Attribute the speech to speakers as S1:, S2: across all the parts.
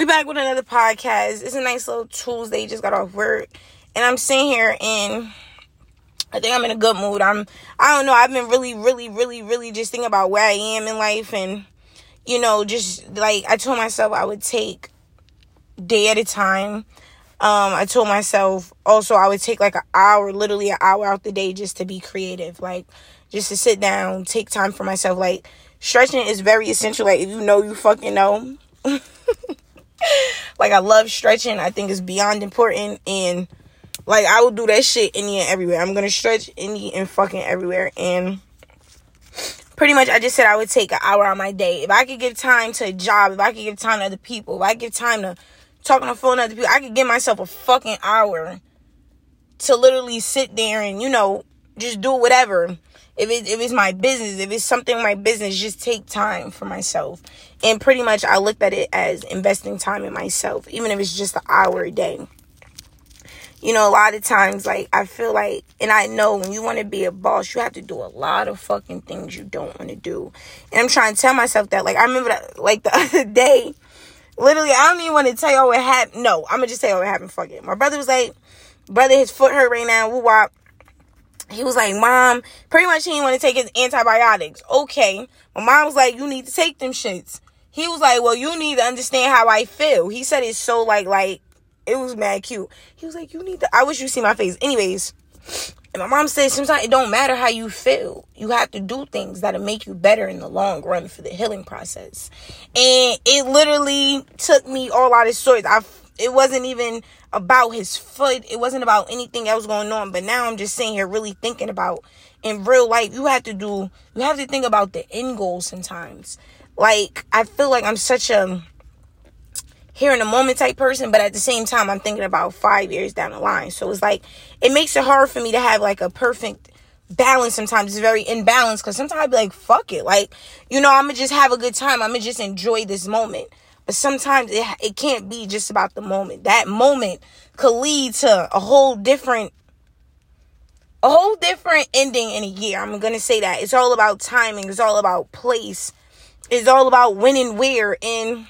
S1: we back with another podcast. It's a nice little Tuesday. Just got off work, and I'm sitting here and I think I'm in a good mood. I'm I don't know. I've been really, really, really, really just thinking about where I am in life, and you know, just like I told myself I would take day at a time. Um, I told myself also I would take like an hour, literally an hour out the day just to be creative, like just to sit down, take time for myself. Like stretching is very essential. Like if you know, you fucking know. like I love stretching. I think it's beyond important and like I will do that shit any and everywhere. I'm gonna stretch any and fucking everywhere and pretty much I just said I would take an hour on my day. If I could give time to a job, if I could give time to other people, if I give time to talking on the phone to other people, I could give myself a fucking hour to literally sit there and, you know, just do whatever if it if it's my business, if it's something my business, just take time for myself. And pretty much I looked at it as investing time in myself, even if it's just an hour a day. You know, a lot of times like I feel like and I know when you want to be a boss, you have to do a lot of fucking things you don't want to do. And I'm trying to tell myself that like I remember that like the other day Literally, I don't even want to tell y'all what happened. No, I'm gonna just tell what happened. Fuck it. My brother was like, brother, his foot hurt right now. Woo wop he was like, Mom, pretty much he didn't want to take his antibiotics. Okay. My mom was like, You need to take them shits. He was like, Well, you need to understand how I feel. He said it's so like like it was mad cute. He was like, You need to I wish you see my face. Anyways, and my mom said sometimes it don't matter how you feel. You have to do things that'll make you better in the long run for the healing process. And it literally took me all out of sorts. I it wasn't even about his foot. It wasn't about anything else going on. But now I'm just sitting here really thinking about in real life, you have to do, you have to think about the end goal sometimes. Like, I feel like I'm such a here in the moment type person, but at the same time, I'm thinking about five years down the line. So it's like, it makes it hard for me to have like a perfect balance sometimes. It's very imbalanced because sometimes I be like, fuck it. Like, you know, I'm gonna just have a good time. I'm gonna just enjoy this moment. Sometimes it, it can't be just about the moment. That moment could lead to a whole different a whole different ending in a year. I'm going to say that. It's all about timing, it's all about place. It's all about when and where and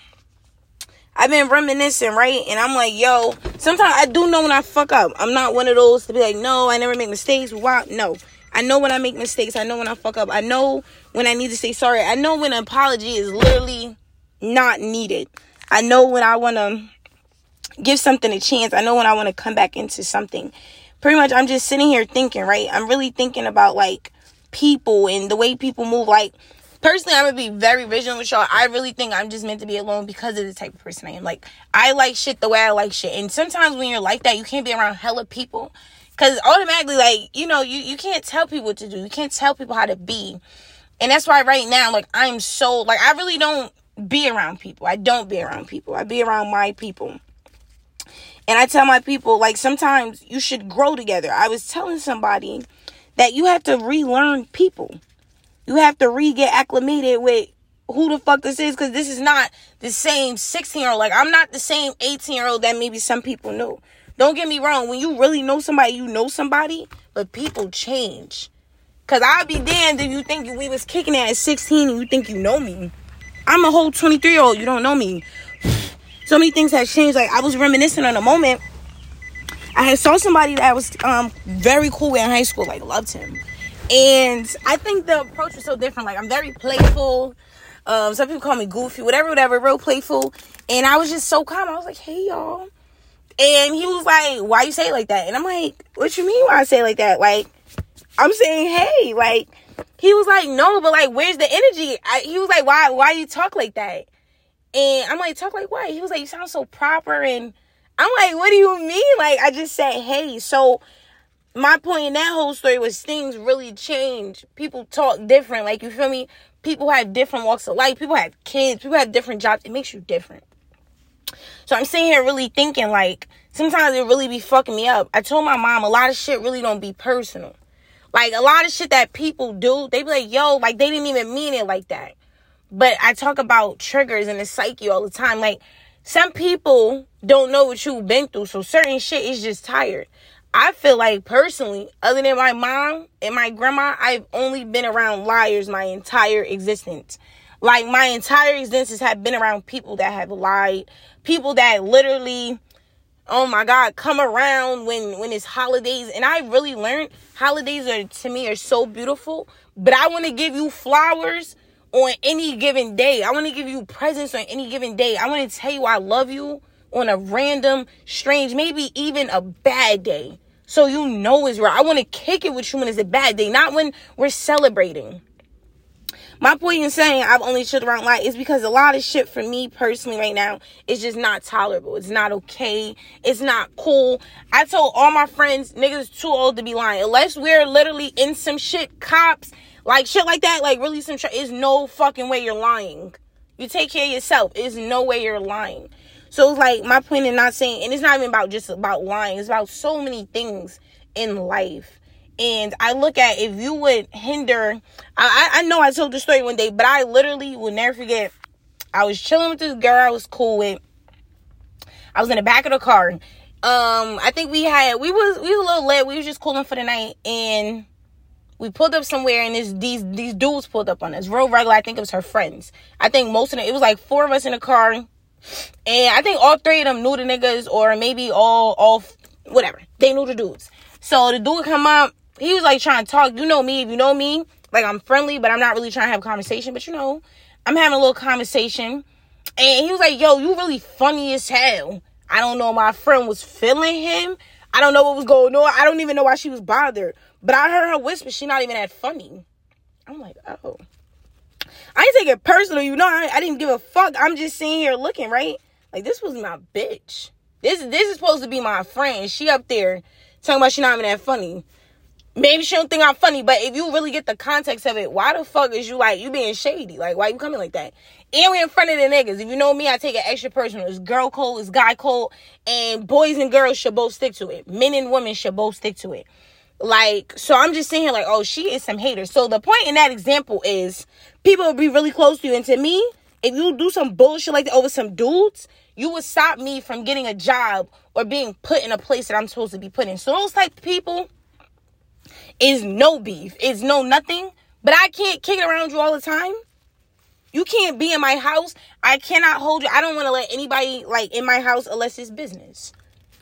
S1: I've been reminiscing, right? And I'm like, yo, sometimes I do know when I fuck up. I'm not one of those to be like, no, I never make mistakes. Wow, no. I know when I make mistakes. I know when I fuck up. I know when I need to say sorry. I know when an apology is literally not needed. I know when I want to give something a chance. I know when I want to come back into something. Pretty much, I'm just sitting here thinking, right? I'm really thinking about like people and the way people move. Like, personally, I'm gonna be very vigilant with y'all. I really think I'm just meant to be alone because of the type of person I am. Like, I like shit the way I like shit. And sometimes when you're like that, you can't be around hella people. Cause automatically, like, you know, you, you can't tell people what to do. You can't tell people how to be. And that's why right now, like, I'm so, like, I really don't be around people. I don't be around people. I be around my people. And I tell my people, like, sometimes you should grow together. I was telling somebody that you have to relearn people. You have to re get acclimated with who the fuck this is because this is not the same 16 year old. Like, I'm not the same 18 year old that maybe some people know. Don't get me wrong. When you really know somebody, you know somebody, but people change. Cause I'll be damned if you think we was kicking at 16 and you think you know me. I'm a whole 23 year old. You don't know me. So many things have changed. Like I was reminiscing on a moment. I had saw somebody that was um very cool in high school. Like loved him, and I think the approach was so different. Like I'm very playful. Um, some people call me goofy, whatever, whatever, real playful. And I was just so calm. I was like, hey y'all. And he was like, why you say it like that? And I'm like, what you mean why I say it like that? Like, I'm saying, hey, like, he was like, no, but like, where's the energy? I, he was like, why, why you talk like that? And I'm like, talk like what? He was like, you sound so proper. And I'm like, what do you mean? Like, I just said, hey. So my point in that whole story was things really change. People talk different. Like, you feel me? People have different walks of life. People have kids. People have different jobs. It makes you different. So I'm sitting here really thinking, like, sometimes it really be fucking me up. I told my mom a lot of shit really don't be personal. Like a lot of shit that people do, they be like, yo, like they didn't even mean it like that. But I talk about triggers and the psyche all the time. Like some people don't know what you've been through, so certain shit is just tired. I feel like personally, other than my mom and my grandma, I've only been around liars my entire existence. Like my entire existence have been around people that have lied, people that literally oh my god come around when when it's holidays. And i really learned holidays are to me are so beautiful. But i want to give you flowers on any given day. I want to give you presents on any given day. I want to tell you i love you on a random strange maybe even a bad day. So you know it's right i want to kick it with you when it's a bad day not when we're celebrating my point in saying I've only shit around light is because a lot of shit for me personally right now is just not tolerable. It's not okay. It's not cool. I told all my friends, niggas too old to be lying. Unless we're literally in some shit, cops, like shit like that, like really some shit. Is no fucking way you're lying. You take care of yourself. It's no way you're lying. So it's like my point in not saying, and it's not even about just about lying. It's about so many things in life. And I look at if you would hinder, I, I know I told the story one day, but I literally will never forget. I was chilling with this girl I was cool with. I was in the back of the car. Um, I think we had we was we was a little lit. We was just cooling for the night, and we pulled up somewhere, and this these these dudes pulled up on us. Real regular. I think it was her friends. I think most of them. It was like four of us in the car, and I think all three of them knew the niggas, or maybe all all whatever. They knew the dudes. So the dude come up, he was like trying to talk. You know me, if you know me, like I'm friendly, but I'm not really trying to have a conversation. But you know, I'm having a little conversation. And he was like, yo, you really funny as hell. I don't know. My friend was feeling him. I don't know what was going on. I don't even know why she was bothered. But I heard her whisper, she not even that funny. I'm like, oh. I ain't take it personal, you know. I, I didn't give a fuck. I'm just sitting here looking, right? Like this was my bitch. This this is supposed to be my friend. She up there talking about she not even that funny maybe she don't think I'm funny, but if you really get the context of it, why the fuck is you like you being shady? Like why you coming like that? And we in front of the niggas. If you know me, I take it extra personal. It's girl code, it's guy code, and boys and girls should both stick to it. Men and women should both stick to it. Like, so I'm just saying, like, oh, she is some hater. So the point in that example is people will be really close to you. And to me, if you do some bullshit like that over some dudes, you would stop me from getting a job or being put in a place that I'm supposed to be put in. So those type of people, is no beef. It's no nothing. But I can't kick it around you all the time. You can't be in my house. I cannot hold you. I don't want to let anybody like in my house unless it's business.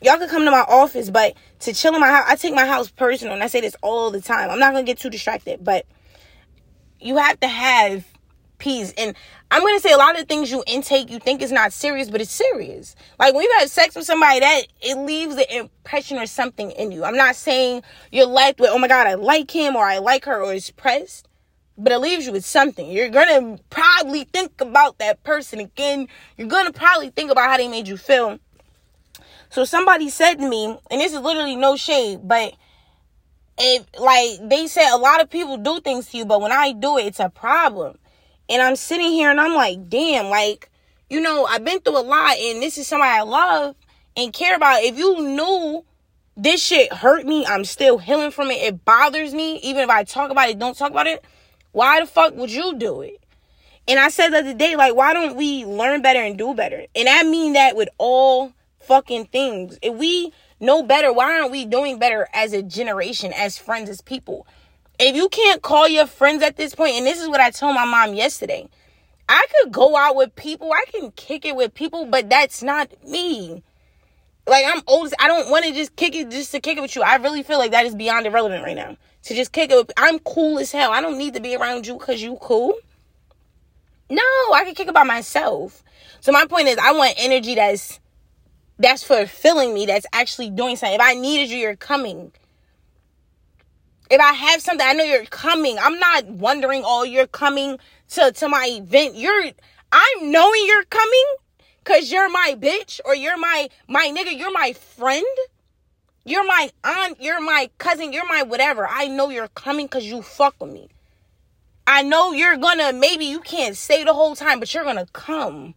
S1: Y'all can come to my office, but to chill in my house, I take my house personal, and I say this all the time. I'm not gonna get too distracted, but you have to have peace. And I'm gonna say a lot of things you intake you think is not serious, but it's serious. Like when you have sex with somebody, that it leaves an impression or something in you. I'm not saying you're left with, oh my god, I like him or I like her or it's pressed, but it leaves you with something. You're gonna probably think about that person again. You're gonna probably think about how they made you feel. So somebody said to me, and this is literally no shade, but if like they said a lot of people do things to you, but when I do it, it's a problem. And I'm sitting here and I'm like, damn, like, you know, I've been through a lot and this is somebody I love and care about. If you knew this shit hurt me, I'm still healing from it. It bothers me. Even if I talk about it, don't talk about it. Why the fuck would you do it? And I said the other day, like, why don't we learn better and do better? And I mean that with all fucking things. If we know better, why aren't we doing better as a generation, as friends, as people? If you can't call your friends at this point, and this is what I told my mom yesterday, I could go out with people, I can kick it with people, but that's not me. Like I'm old. I don't want to just kick it just to kick it with you. I really feel like that is beyond irrelevant right now. To just kick it. With, I'm cool as hell. I don't need to be around you because you cool. No, I can kick it by myself. So my point is, I want energy that's that's fulfilling me. That's actually doing something. If I needed you, you're coming. If I have something, I know you're coming. I'm not wondering, oh, you're coming to, to my event. You're, I'm knowing you're coming because you're my bitch or you're my, my nigga, you're my friend. You're my aunt, you're my cousin, you're my whatever. I know you're coming because you fuck with me. I know you're gonna, maybe you can't stay the whole time, but you're gonna come.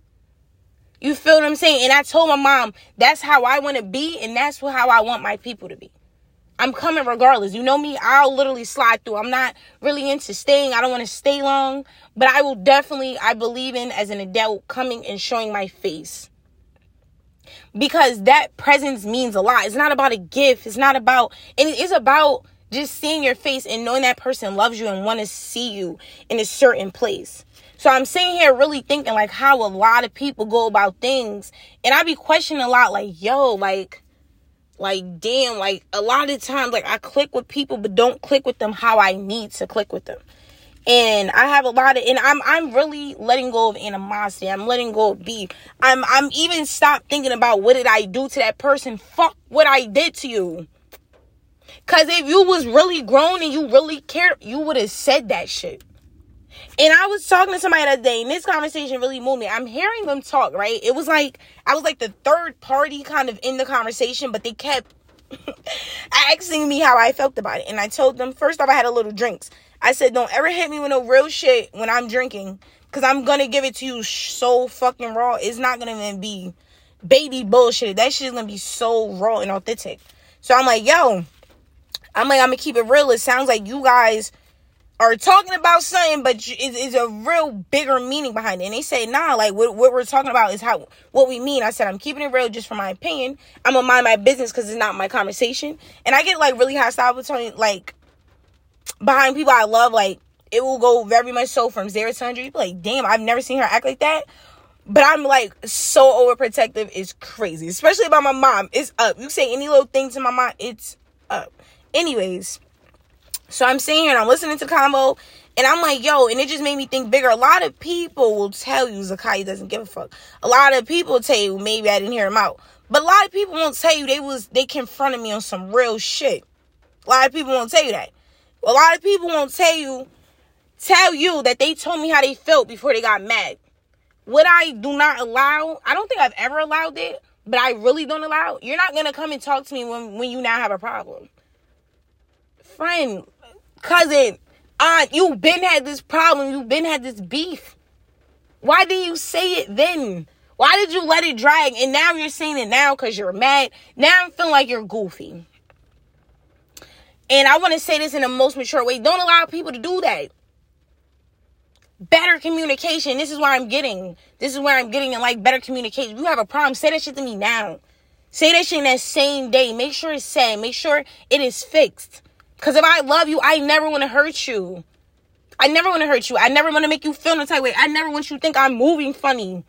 S1: You feel what I'm saying? And I told my mom, that's how I want to be, and that's how I want my people to be. I'm coming regardless. You know me, I'll literally slide through. I'm not really into staying. I don't want to stay long, but I will definitely, I believe in as an adult coming and showing my face. Because that presence means a lot. It's not about a gift. It's not about, and it is about just seeing your face and knowing that person loves you and want to see you in a certain place. So I'm sitting here really thinking like how a lot of people go about things. And I be questioning a lot like, yo, like, like damn, like a lot of times like I click with people but don't click with them how I need to click with them. And I have a lot of and I'm I'm really letting go of animosity. I'm letting go of beef. I'm I'm even stop thinking about what did I do to that person. Fuck what I did to you. Cause if you was really grown and you really cared, you would have said that shit. And I was talking to somebody the other day, and this conversation really moved me. I'm hearing them talk, right? It was like I was like the third party kind of in the conversation, but they kept asking me how I felt about it. And I told them, first off, I had a little drinks. I said, don't ever hit me with no real shit when I'm drinking, because I'm gonna give it to you so fucking raw. It's not gonna even be baby bullshit. That shit is gonna be so raw and authentic. So I'm like, yo, I'm like, I'm gonna keep it real. It sounds like you guys are talking about something, but it's, a real bigger meaning behind it. And they say, nah, like what, what we're talking about is how what we mean. I said, I'm keeping it real just for my opinion. I'm gonna mind my business because it's not my conversation. And I get like really hostile Tony, like behind people I love. Like it will go very much so from zero to hundred. Like, damn, I've never seen her act like that. But I'm like so overprotective. It's crazy, especially about my mom. It's up. You say any little thing to my mom, it's up. Anyways so I'm sitting here and I'm listening to combo and I'm like, yo, and it just made me think bigger. A lot of people will tell you Zakai doesn't give a fuck. A lot of people tell you maybe I didn't hear him out. But a lot of people won't tell you they was they confronted me on some real shit. A lot of people won't tell you that. A lot of people won't tell you tell you that they told me how they felt before they got mad. What I do not allow, I don't think I've ever allowed it, but I really don't allow. You're not gonna come and talk to me when when you now have a problem. Friend, cousin, aunt, you've been had this problem. You've been had this beef. Why did you say it then? Why did you let it drag? And now you're saying it now because you're mad. Now I'm feeling like you're goofy. And I want to say this in the most mature way. Don't allow people to do that. Better communication. This is where I'm getting. This is where I'm getting in like better communication. If you have a problem, say that shit to me now. Say that shit in that same day. Make sure it's said. Make sure it is fixed. Because if I love you, I never want to hurt you. I never want to hurt you. I never want to make you feel no type way. I never want you to think I'm moving funny.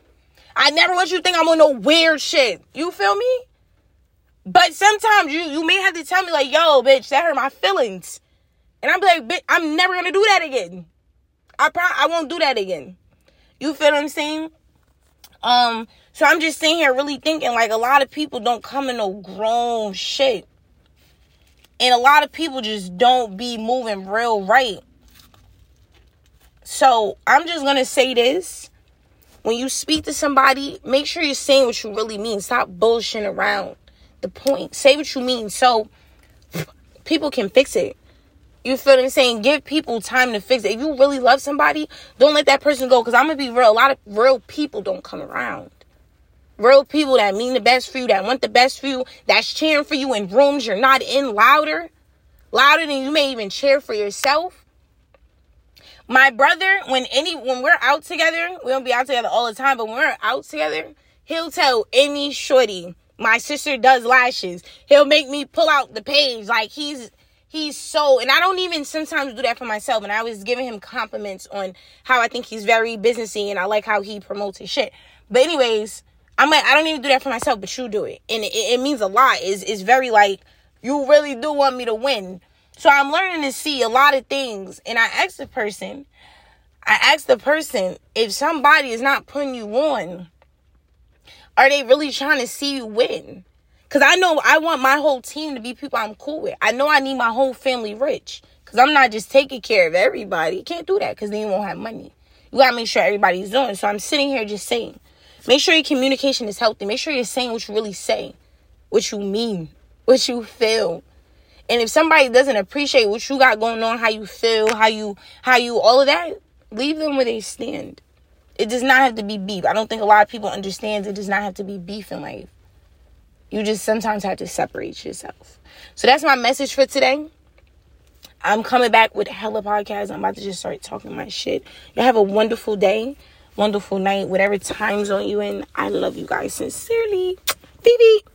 S1: I never want you to think I'm on no weird shit. You feel me? But sometimes you you may have to tell me like, yo, bitch, that hurt my feelings. And I'm like, bitch, I'm never gonna do that again. I pro- I won't do that again. You feel what I'm saying? Um, so I'm just sitting here really thinking like a lot of people don't come in no grown shit. And a lot of people just don't be moving real right. So I'm just going to say this. When you speak to somebody, make sure you're saying what you really mean. Stop bullshitting around the point. Say what you mean so people can fix it. You feel what I'm saying? Give people time to fix it. If you really love somebody, don't let that person go. Because I'm going to be real. A lot of real people don't come around. Real people that mean the best for you, that want the best for you, that's cheering for you in rooms you're not in louder, louder than you may even cheer for yourself. My brother, when any when we're out together, we don't be out together all the time, but when we're out together, he'll tell any shorty, my sister does lashes. He'll make me pull out the page. Like he's he's so and I don't even sometimes do that for myself. And I was giving him compliments on how I think he's very businessy and I like how he promotes his shit. But anyways, I'm like, I don't even do that for myself, but you do it. And it, it means a lot. It's, it's very like, you really do want me to win. So I'm learning to see a lot of things. And I asked the person, I asked the person, if somebody is not putting you on, are they really trying to see you win? Because I know I want my whole team to be people I'm cool with. I know I need my whole family rich. Because I'm not just taking care of everybody. Can't do that because then you won't have money. You got to make sure everybody's doing. So I'm sitting here just saying, Make sure your communication is healthy. Make sure you're saying what you really say, what you mean, what you feel. And if somebody doesn't appreciate what you got going on, how you feel, how you how you all of that, leave them where they stand. It does not have to be beef. I don't think a lot of people understand it does not have to be beef in life. You just sometimes have to separate yourself. So that's my message for today. I'm coming back with hella podcasts. I'm about to just start talking my shit. Y'all have a wonderful day wonderful night, whatever time zone you in. I love you guys sincerely. Phoebe.